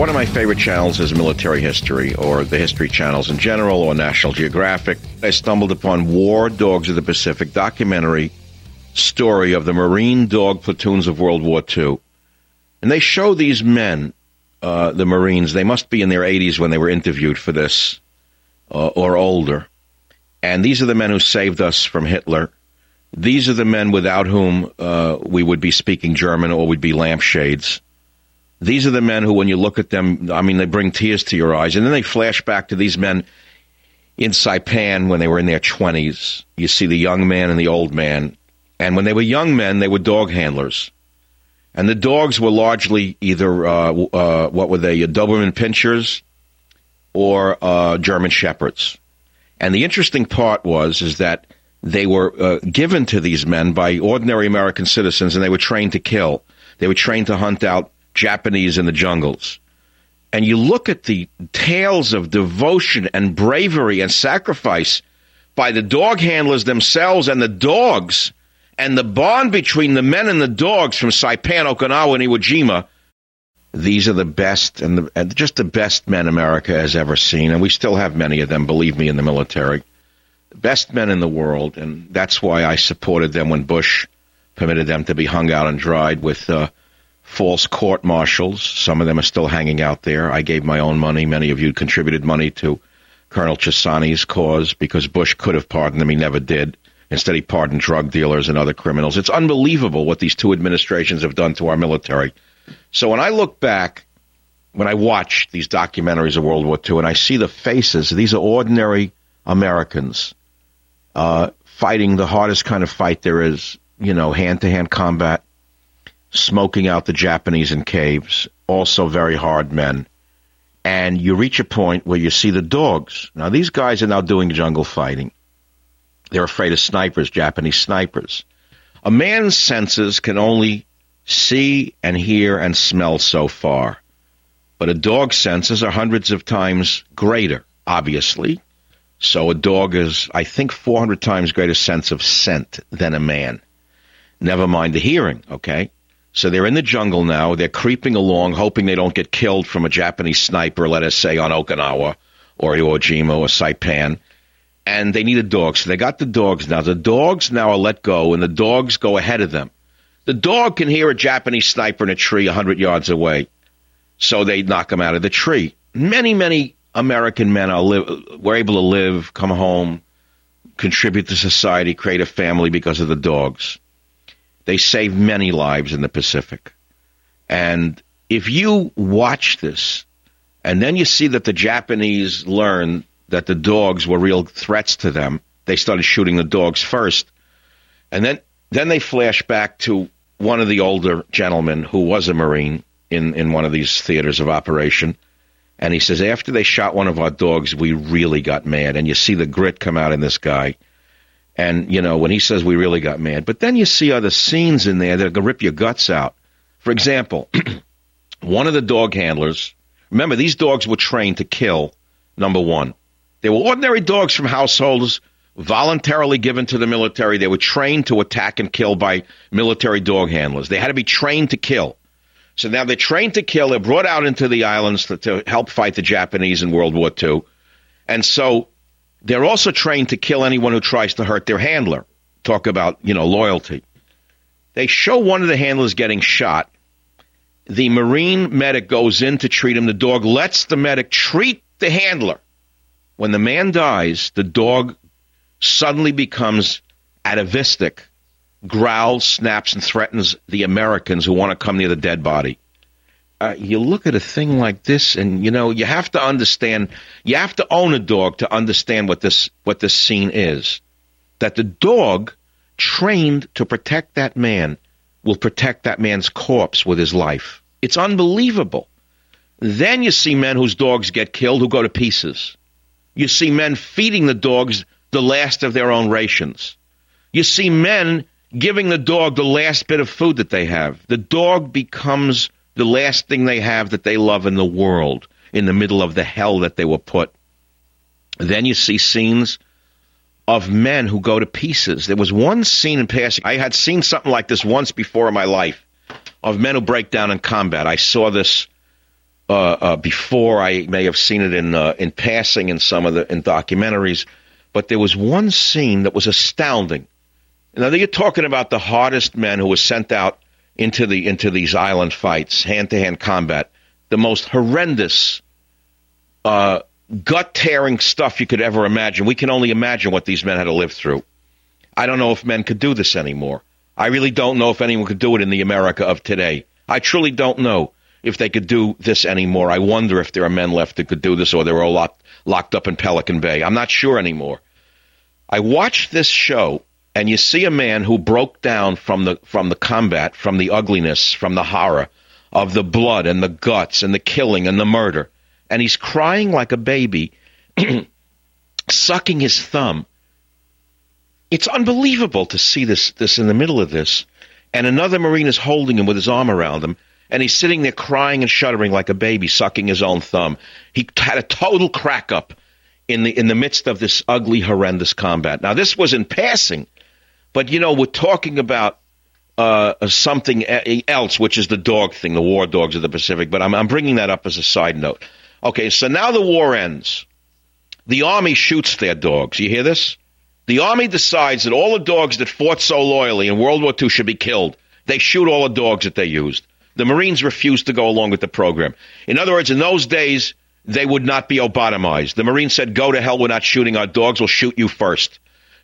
One of my favorite channels is Military History, or the History Channels in general, or National Geographic. I stumbled upon War Dogs of the Pacific documentary story of the Marine dog platoons of World War II. And they show these men, uh, the Marines, they must be in their 80s when they were interviewed for this, uh, or older. And these are the men who saved us from Hitler. These are the men without whom uh, we would be speaking German or we'd be lampshades. These are the men who, when you look at them, I mean, they bring tears to your eyes. And then they flash back to these men in Saipan when they were in their 20s. You see the young man and the old man. And when they were young men, they were dog handlers. And the dogs were largely either, uh, uh, what were they, Doberman Pinschers or uh, German Shepherds. And the interesting part was is that they were uh, given to these men by ordinary American citizens, and they were trained to kill. They were trained to hunt out Japanese in the jungles. And you look at the tales of devotion and bravery and sacrifice by the dog handlers themselves and the dogs, and the bond between the men and the dogs from Saipan, Okinawa, and Iwo Jima. These are the best and, the, and just the best men America has ever seen, and we still have many of them, believe me, in the military. The best men in the world, and that's why I supported them when Bush permitted them to be hung out and dried with uh, false court martials. Some of them are still hanging out there. I gave my own money. Many of you contributed money to Colonel Chessani's cause because Bush could have pardoned them. He never did. Instead, he pardoned drug dealers and other criminals. It's unbelievable what these two administrations have done to our military. So when I look back, when I watch these documentaries of World War II, and I see the faces, these are ordinary Americans uh, fighting the hardest kind of fight there is, you know, hand to hand combat smoking out the Japanese in caves, also very hard men. And you reach a point where you see the dogs. Now, these guys are now doing jungle fighting. They're afraid of snipers, Japanese snipers. A man's senses can only see and hear and smell so far. But a dog's senses are hundreds of times greater, obviously. So a dog is, I think, 400 times greater sense of scent than a man. Never mind the hearing, okay? So they're in the jungle now. They're creeping along, hoping they don't get killed from a Japanese sniper, let us say, on Okinawa or Iwo Jima or Saipan. And they need a dog. So they got the dogs now. The dogs now are let go, and the dogs go ahead of them. The dog can hear a Japanese sniper in a tree 100 yards away. So they knock him out of the tree. Many, many American men are li- were able to live, come home, contribute to society, create a family because of the dogs. They saved many lives in the Pacific. And if you watch this, and then you see that the Japanese learned that the dogs were real threats to them, they started shooting the dogs first. And then, then they flash back to one of the older gentlemen who was a Marine in, in one of these theaters of operation. And he says, after they shot one of our dogs, we really got mad. And you see the grit come out in this guy. And, you know, when he says we really got mad. But then you see other scenes in there that rip your guts out. For example, one of the dog handlers, remember, these dogs were trained to kill, number one. They were ordinary dogs from households voluntarily given to the military. They were trained to attack and kill by military dog handlers. They had to be trained to kill. So now they're trained to kill. They're brought out into the islands to, to help fight the Japanese in World War II. And so they're also trained to kill anyone who tries to hurt their handler. Talk about, you know, loyalty. They show one of the handlers getting shot. The Marine medic goes in to treat him. The dog lets the medic treat the handler. When the man dies, the dog suddenly becomes atavistic, growls, snaps, and threatens the Americans who want to come near the dead body. Uh, you look at a thing like this, and you know you have to understand. You have to own a dog to understand what this what this scene is. That the dog trained to protect that man will protect that man's corpse with his life. It's unbelievable. Then you see men whose dogs get killed who go to pieces. You see men feeding the dogs the last of their own rations. You see men giving the dog the last bit of food that they have. The dog becomes the last thing they have that they love in the world in the middle of the hell that they were put. Then you see scenes of men who go to pieces. There was one scene in passing. I had seen something like this once before in my life of men who break down in combat. I saw this uh, uh, before. I may have seen it in uh, in passing in some of the in documentaries, but there was one scene that was astounding. Now you're talking about the hardest men who were sent out into the into these island fights, hand to hand combat, the most horrendous uh, gut tearing stuff you could ever imagine. We can only imagine what these men had to live through. I don't know if men could do this anymore. I really don't know if anyone could do it in the America of today. I truly don't know if they could do this anymore. I wonder if there are men left that could do this or they're all locked, locked up in Pelican Bay. I'm not sure anymore. I watched this show and you see a man who broke down from the from the combat, from the ugliness, from the horror of the blood and the guts and the killing and the murder and he's crying like a baby, sucking his thumb. It's unbelievable to see this this in the middle of this. And another Marine is holding him with his arm around him, and he's sitting there crying and shuddering like a baby, sucking his own thumb. He had a total crack up in the in the midst of this ugly, horrendous combat. Now this was in passing, but you know we're talking about uh, something else, which is the dog thing, the war dogs of the Pacific. But I'm, I'm bringing that up as a side note. Okay, so now the war ends. The army shoots their dogs. You hear this? The army decides that all the dogs that fought so loyally in World War II should be killed. They shoot all the dogs that they used. The Marines refused to go along with the program. In other words, in those days, they would not be Obotomized. The Marines said, Go to hell, we're not shooting our dogs, we'll shoot you first.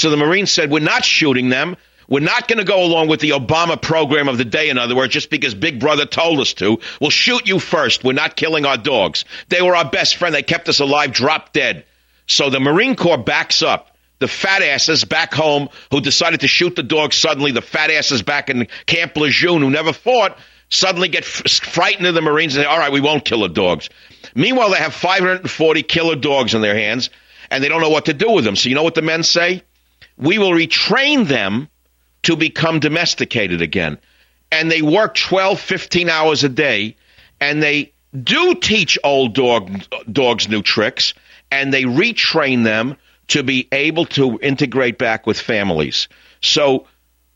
So the Marines said, We're not shooting them. We're not going to go along with the Obama program of the day, in other words, just because Big Brother told us to. We'll shoot you first. We're not killing our dogs. They were our best friend. They kept us alive, dropped dead. So the Marine Corps backs up. The fat asses back home who decided to shoot the dogs suddenly, the fat asses back in Camp Lejeune who never fought, suddenly get frightened of the Marines and say, all right, we won't kill the dogs. Meanwhile, they have 540 killer dogs in their hands and they don't know what to do with them. So you know what the men say? We will retrain them to become domesticated again. And they work 12, 15 hours a day, and they do teach old dog, dogs new tricks, and they retrain them to be able to integrate back with families. So,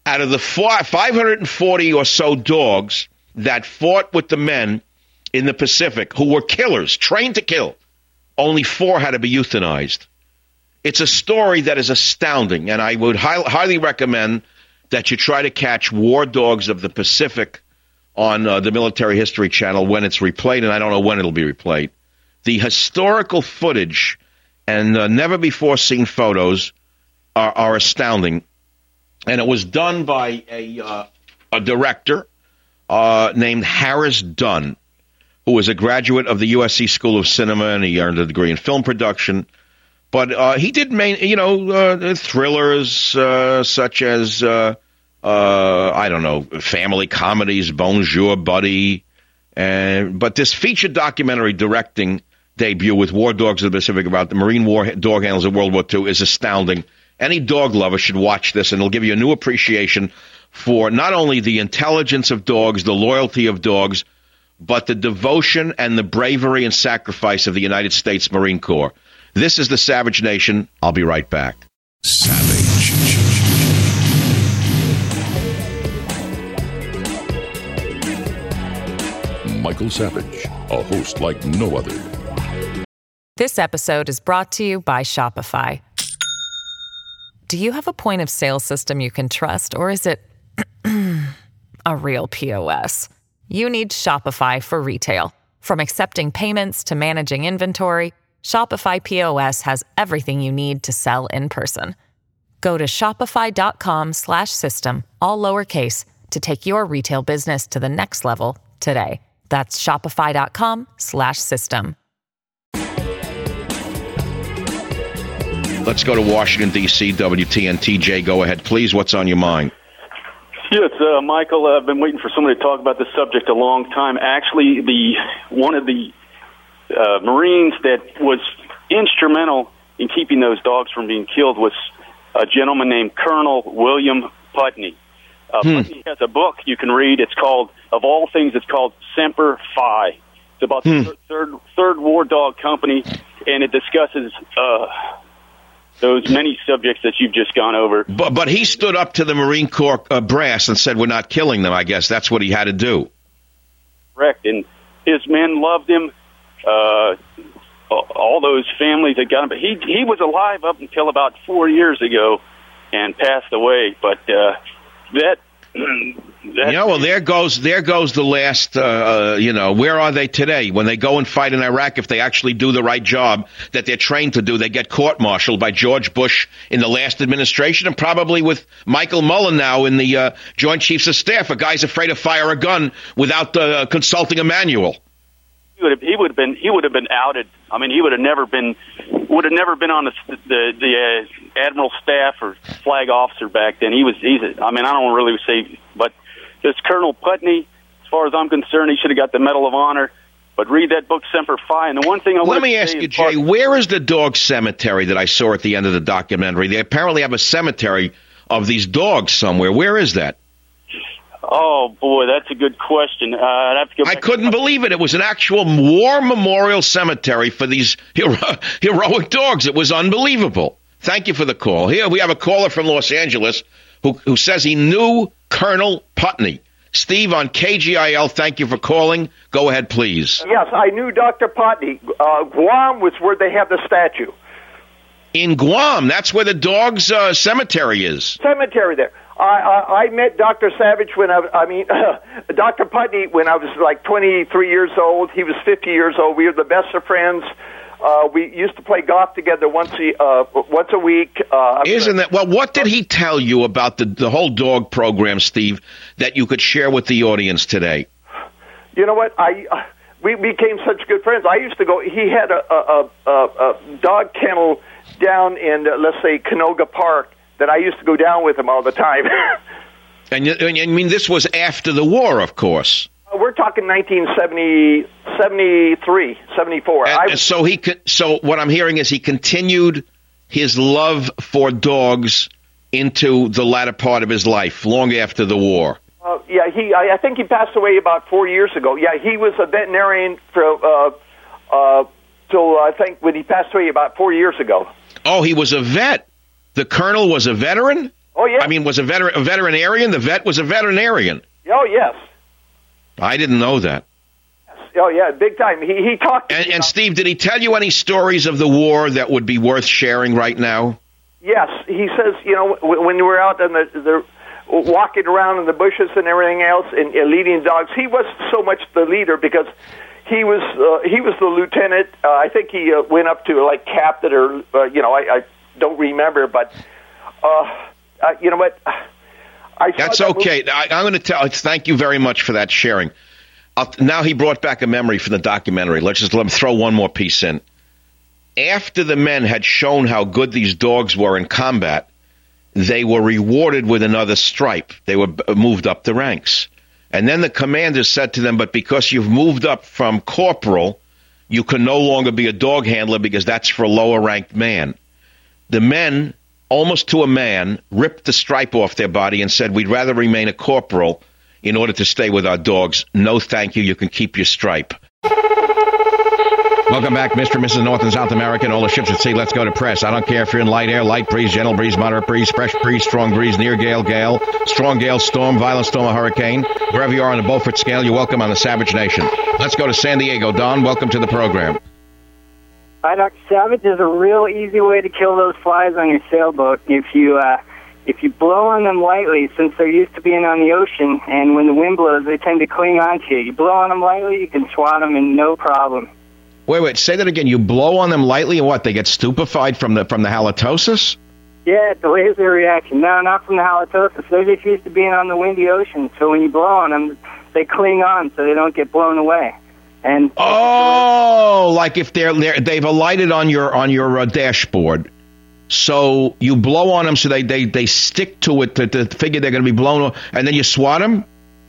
out of the 540 or so dogs that fought with the men in the Pacific who were killers, trained to kill, only four had to be euthanized. It's a story that is astounding, and I would high, highly recommend that you try to catch War Dogs of the Pacific on uh, the Military History Channel when it's replayed, and I don't know when it'll be replayed. The historical footage and uh, never before seen photos are, are, astounding. And it was done by a, uh, a director uh, named Harris Done, who was a graduate of the USC School of Cinema, and he earned a degree in film production. But uh, he did main, you know, uh, thrillers uh, such as uh, uh, I don't know, family comedies, Bonjour, Buddy, and but this feature documentary directing debut with War Dogs of the Pacific about the Marine War dog handlers of World War II is astounding. Any dog lover should watch this, and it'll give you a new appreciation for not only the intelligence of dogs, the loyalty of dogs, but the devotion and the bravery and sacrifice of the United States Marine Corps. This is the Savage Nation. I'll be right back. Savage. Michael Savage, a host like no other. This episode is brought to you by Shopify. Do you have a point of sale system you can trust, or is it a real POS. You need Shopify for retail. From accepting payments to managing inventory, Shopify POS has everything you need to sell in person. Go to shopify.com/system all lowercase to take your retail business to the next level today. That's shopify.com/system. Let's go to Washington, D.C., WTNT. Jay, go ahead, please. What's on your mind? Yes, uh, Michael. I've been waiting for somebody to talk about this subject a long time. Actually, the one of the uh, Marines that was instrumental in keeping those dogs from being killed was a gentleman named Colonel William Putney. Uh, hmm. Putney has a book you can read. It's called, of all things, it's called Semper Fi. It's about hmm. the third third war dog company, and it discusses uh, those many subjects that you've just gone over. But but he stood up to the Marine Corps uh, brass and said, "We're not killing them." I guess that's what he had to do. Correct, and his men loved him. Uh, all those families that got him, but he he was alive up until about four years ago, and passed away. But uh, that yeah, well, there goes there goes the last. Uh, uh, you know, where are they today? When they go and fight in Iraq, if they actually do the right job that they're trained to do, they get court-martialed by George Bush in the last administration, and probably with Michael Mullen now in the uh, Joint Chiefs of Staff. A guy's afraid to fire a gun without uh, consulting a manual. He would have he would have been he would have been outed. I mean, he would have never been would have never been on the the, the uh, admiral staff or flag officer back then. He was he's. A, I mean, I don't really say, but this Colonel Putney, as far as I'm concerned, he should have got the Medal of Honor. But read that book, Semper Fi. And the one thing I let me ask you, Jay, where is the dog cemetery that I saw at the end of the documentary? They apparently have a cemetery of these dogs somewhere. Where is that? Oh boy, that's a good question. Uh, I'd have to go. I couldn't believe it. It was an actual war memorial cemetery for these hero- heroic dogs. It was unbelievable. Thank you for the call. Here we have a caller from Los Angeles who, who says he knew Colonel Putney. Steve on KGIL, thank you for calling. Go ahead, please. Yes, I knew Dr. Putney. Uh, Guam was where they have the statue. In Guam, that's where the dog's uh, cemetery is. Cemetery there. I, I, I met Dr. Savage when I, I mean, Dr. Putney when I was like 23 years old. He was 50 years old. We were the best of friends. Uh, we used to play golf together once a uh, once a week. Uh, Isn't that well? What did he tell you about the the whole dog program, Steve? That you could share with the audience today? You know what? I uh, we became such good friends. I used to go. He had a a, a, a dog kennel down in uh, let's say Canoga Park that I used to go down with him all the time. and, and I mean, this was after the war, of course. Uh, we're talking 1970, 73, 74. And, I, so he. So what I'm hearing is he continued his love for dogs into the latter part of his life, long after the war. Uh, yeah, he. I, I think he passed away about four years ago. Yeah, he was a veterinarian for uh, uh, till I think when he passed away about four years ago. Oh, he was a vet. The colonel was a veteran. Oh yeah. I mean, was a veteran a veterinarian. The vet was a veterinarian. Oh yes. I didn't know that. Oh yeah, big time. He he talked. And, and Steve, did he tell you any stories of the war that would be worth sharing right now? Yes, he says. You know, when you were out in the, the walking around in the bushes and everything else, and, and leading dogs, he was so much the leader because he was uh, he was the lieutenant. Uh, I think he uh, went up to like captain or uh, you know I, I don't remember, but uh, uh, you know what? I That's that okay. I, am going to tell. Thank you very much for that sharing. I'll, now he brought back a memory from the documentary. Let's just let him throw one more piece in. After the men had shown how good these dogs were in combat, they were rewarded with another stripe. They were moved up the ranks. And then the commander said to them, But because you've moved up from corporal, you can no longer be a dog handler because that's for a lower ranked man. The men, almost to a man, ripped the stripe off their body and said, We'd rather remain a corporal in order to stay with our dogs. No, thank you. You can keep your stripe. Welcome back, Mr. and Mrs. North and South America, and all the ships at sea. Let's go to press. I don't care if you're in light air, light breeze, gentle breeze, moderate breeze, fresh breeze, strong breeze, near gale, gale, strong gale, storm, violent storm, or hurricane. Wherever you are on the Beaufort scale, you're welcome on the Savage Nation. Let's go to San Diego. Don, welcome to the program. Dr. Savage. There's a real easy way to kill those flies on your sailboat. If you uh, if you blow on them lightly, since they're used to being on the ocean, and when the wind blows, they tend to cling on to you. You blow on them lightly, you can swat them in no problem. Wait, wait. Say that again. You blow on them lightly, and what? They get stupefied from the from the halitosis. Yeah, it's a laser reaction. No, not from the halitosis. They're just used to being on the windy ocean, so when you blow on them, they cling on so they don't get blown away. And oh, like if they're, they're they've alighted on your on your uh, dashboard, so you blow on them so they they, they stick to it to, to figure they're going to be blown, and then you swat them.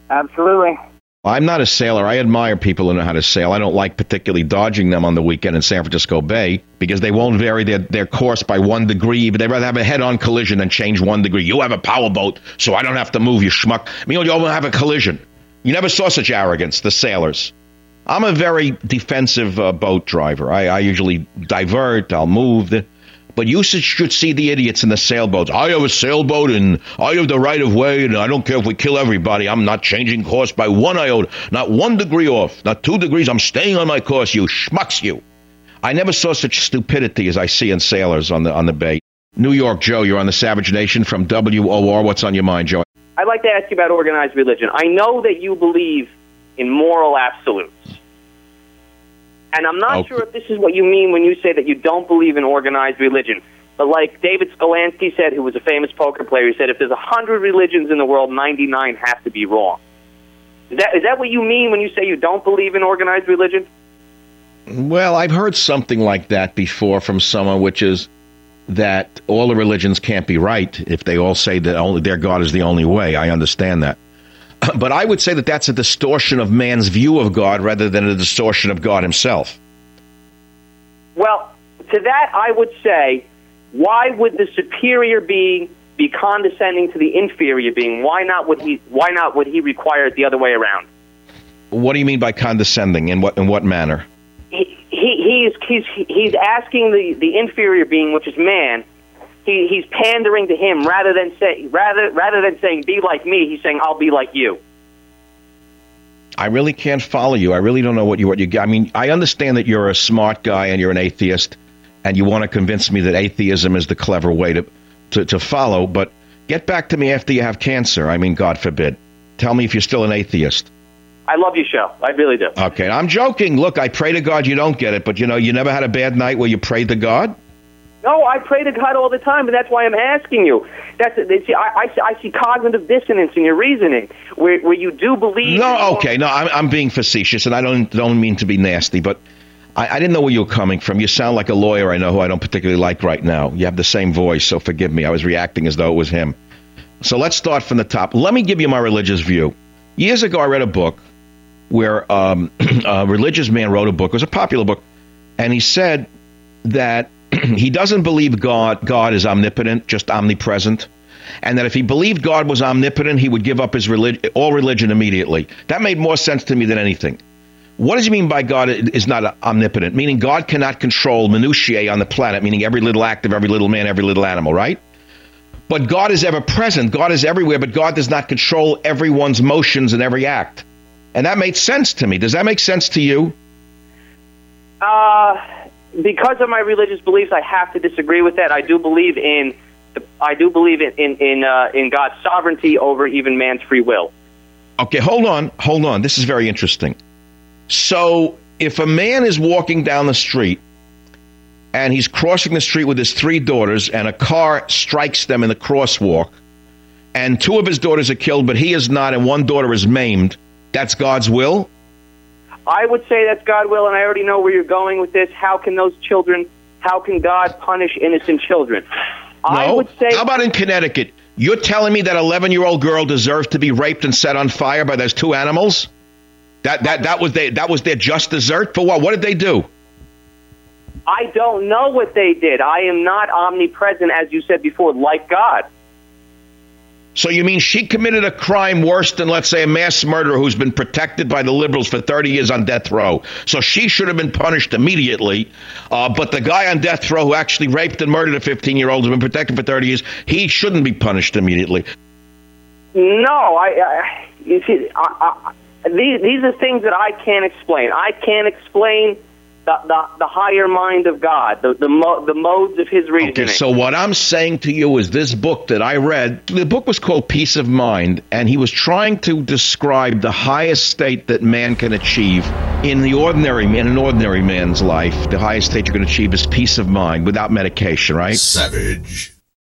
Absolutely. I'm not a sailor. I admire people who know how to sail. I don't like particularly dodging them on the weekend in San Francisco Bay because they won't vary their, their course by one degree, but they'd rather have a head on collision than change one degree. You have a powerboat, so I don't have to move, you schmuck. I mean, you all have a collision. You never saw such arrogance, the sailors. I'm a very defensive uh, boat driver. I, I usually divert, I'll move. The, but you should see the idiots in the sailboats. I have a sailboat and I have the right of way, and I don't care if we kill everybody. I'm not changing course by one iota, not one degree off, not two degrees. I'm staying on my course. You schmucks, you. I never saw such stupidity as I see in sailors on the on the bay. New York, Joe, you're on the Savage Nation from WOR. What's on your mind, Joe? I'd like to ask you about organized religion. I know that you believe in moral absolutes. And I'm not okay. sure if this is what you mean when you say that you don't believe in organized religion. But like David Sklansky said, who was a famous poker player, he said, if there's a hundred religions in the world, 99 have to be wrong. Is that, is that what you mean when you say you don't believe in organized religion? Well, I've heard something like that before from someone, which is that all the religions can't be right if they all say that only their God is the only way. I understand that. But I would say that that's a distortion of man's view of God rather than a distortion of God himself. Well, to that I would say, why would the superior being be condescending to the inferior being? Why not would he why not would he require it the other way around? What do you mean by condescending? In what in what manner? He, he he's he's he's asking the the inferior being, which is man, he, he's pandering to him rather than say rather rather than saying be like me. He's saying I'll be like you. I really can't follow you. I really don't know what you what you. I mean, I understand that you're a smart guy and you're an atheist, and you want to convince me that atheism is the clever way to to, to follow. But get back to me after you have cancer. I mean, God forbid. Tell me if you're still an atheist. I love your show. I really do. Okay, I'm joking. Look, I pray to God you don't get it, but you know, you never had a bad night where you prayed to God. No, I pray to God all the time, and that's why I'm asking you. That's see, I, I, I see cognitive dissonance in your reasoning, where where you do believe. No, okay, no, I'm, I'm being facetious, and I don't don't mean to be nasty, but I, I didn't know where you were coming from. You sound like a lawyer I know who I don't particularly like right now. You have the same voice, so forgive me. I was reacting as though it was him. So let's start from the top. Let me give you my religious view. Years ago, I read a book where um, a religious man wrote a book. It was a popular book, and he said that he doesn't believe God God is omnipotent, just omnipresent, and that if he believed God was omnipotent, he would give up his religion, all religion immediately. That made more sense to me than anything. What does he mean by God is not omnipotent? Meaning God cannot control minutiae on the planet, meaning every little act of every little man, every little animal, right? But God is ever present. God is everywhere, but God does not control everyone's motions and every act. And that made sense to me. Does that make sense to you? Uh, because of my religious beliefs, I have to disagree with that. I do believe in I do believe in in in, uh, in God's sovereignty over even man's free will. Okay, hold on, hold on. This is very interesting. So, if a man is walking down the street and he's crossing the street with his three daughters, and a car strikes them in the crosswalk, and two of his daughters are killed, but he is not, and one daughter is maimed, that's God's will? I would say that's God will, and I already know where you're going with this. How can those children, how can God punish innocent children? No. I would say. How about in Connecticut? You're telling me that 11 year old girl deserves to be raped and set on fire by those two animals? That, that, that, was their, that was their just desert? For what? What did they do? I don't know what they did. I am not omnipresent, as you said before, like God. So you mean she committed a crime worse than, let's say, a mass murderer who's been protected by the liberals for 30 years on death row? So she should have been punished immediately. Uh, but the guy on death row who actually raped and murdered a 15 year old who's been protected for 30 years, he shouldn't be punished immediately. No, I. I you see, I, I, these these are things that I can't explain. I can't explain the, the, the higher mind of God, the the, mo- the modes of His reasoning. Okay, so what I'm saying to you is this book that I read, the book was called Peace of Mind, and he was trying to describe the highest state that man can achieve in the ordinary, in an ordinary man's life. The highest state you can achieve is peace of mind without medication, right? Savage.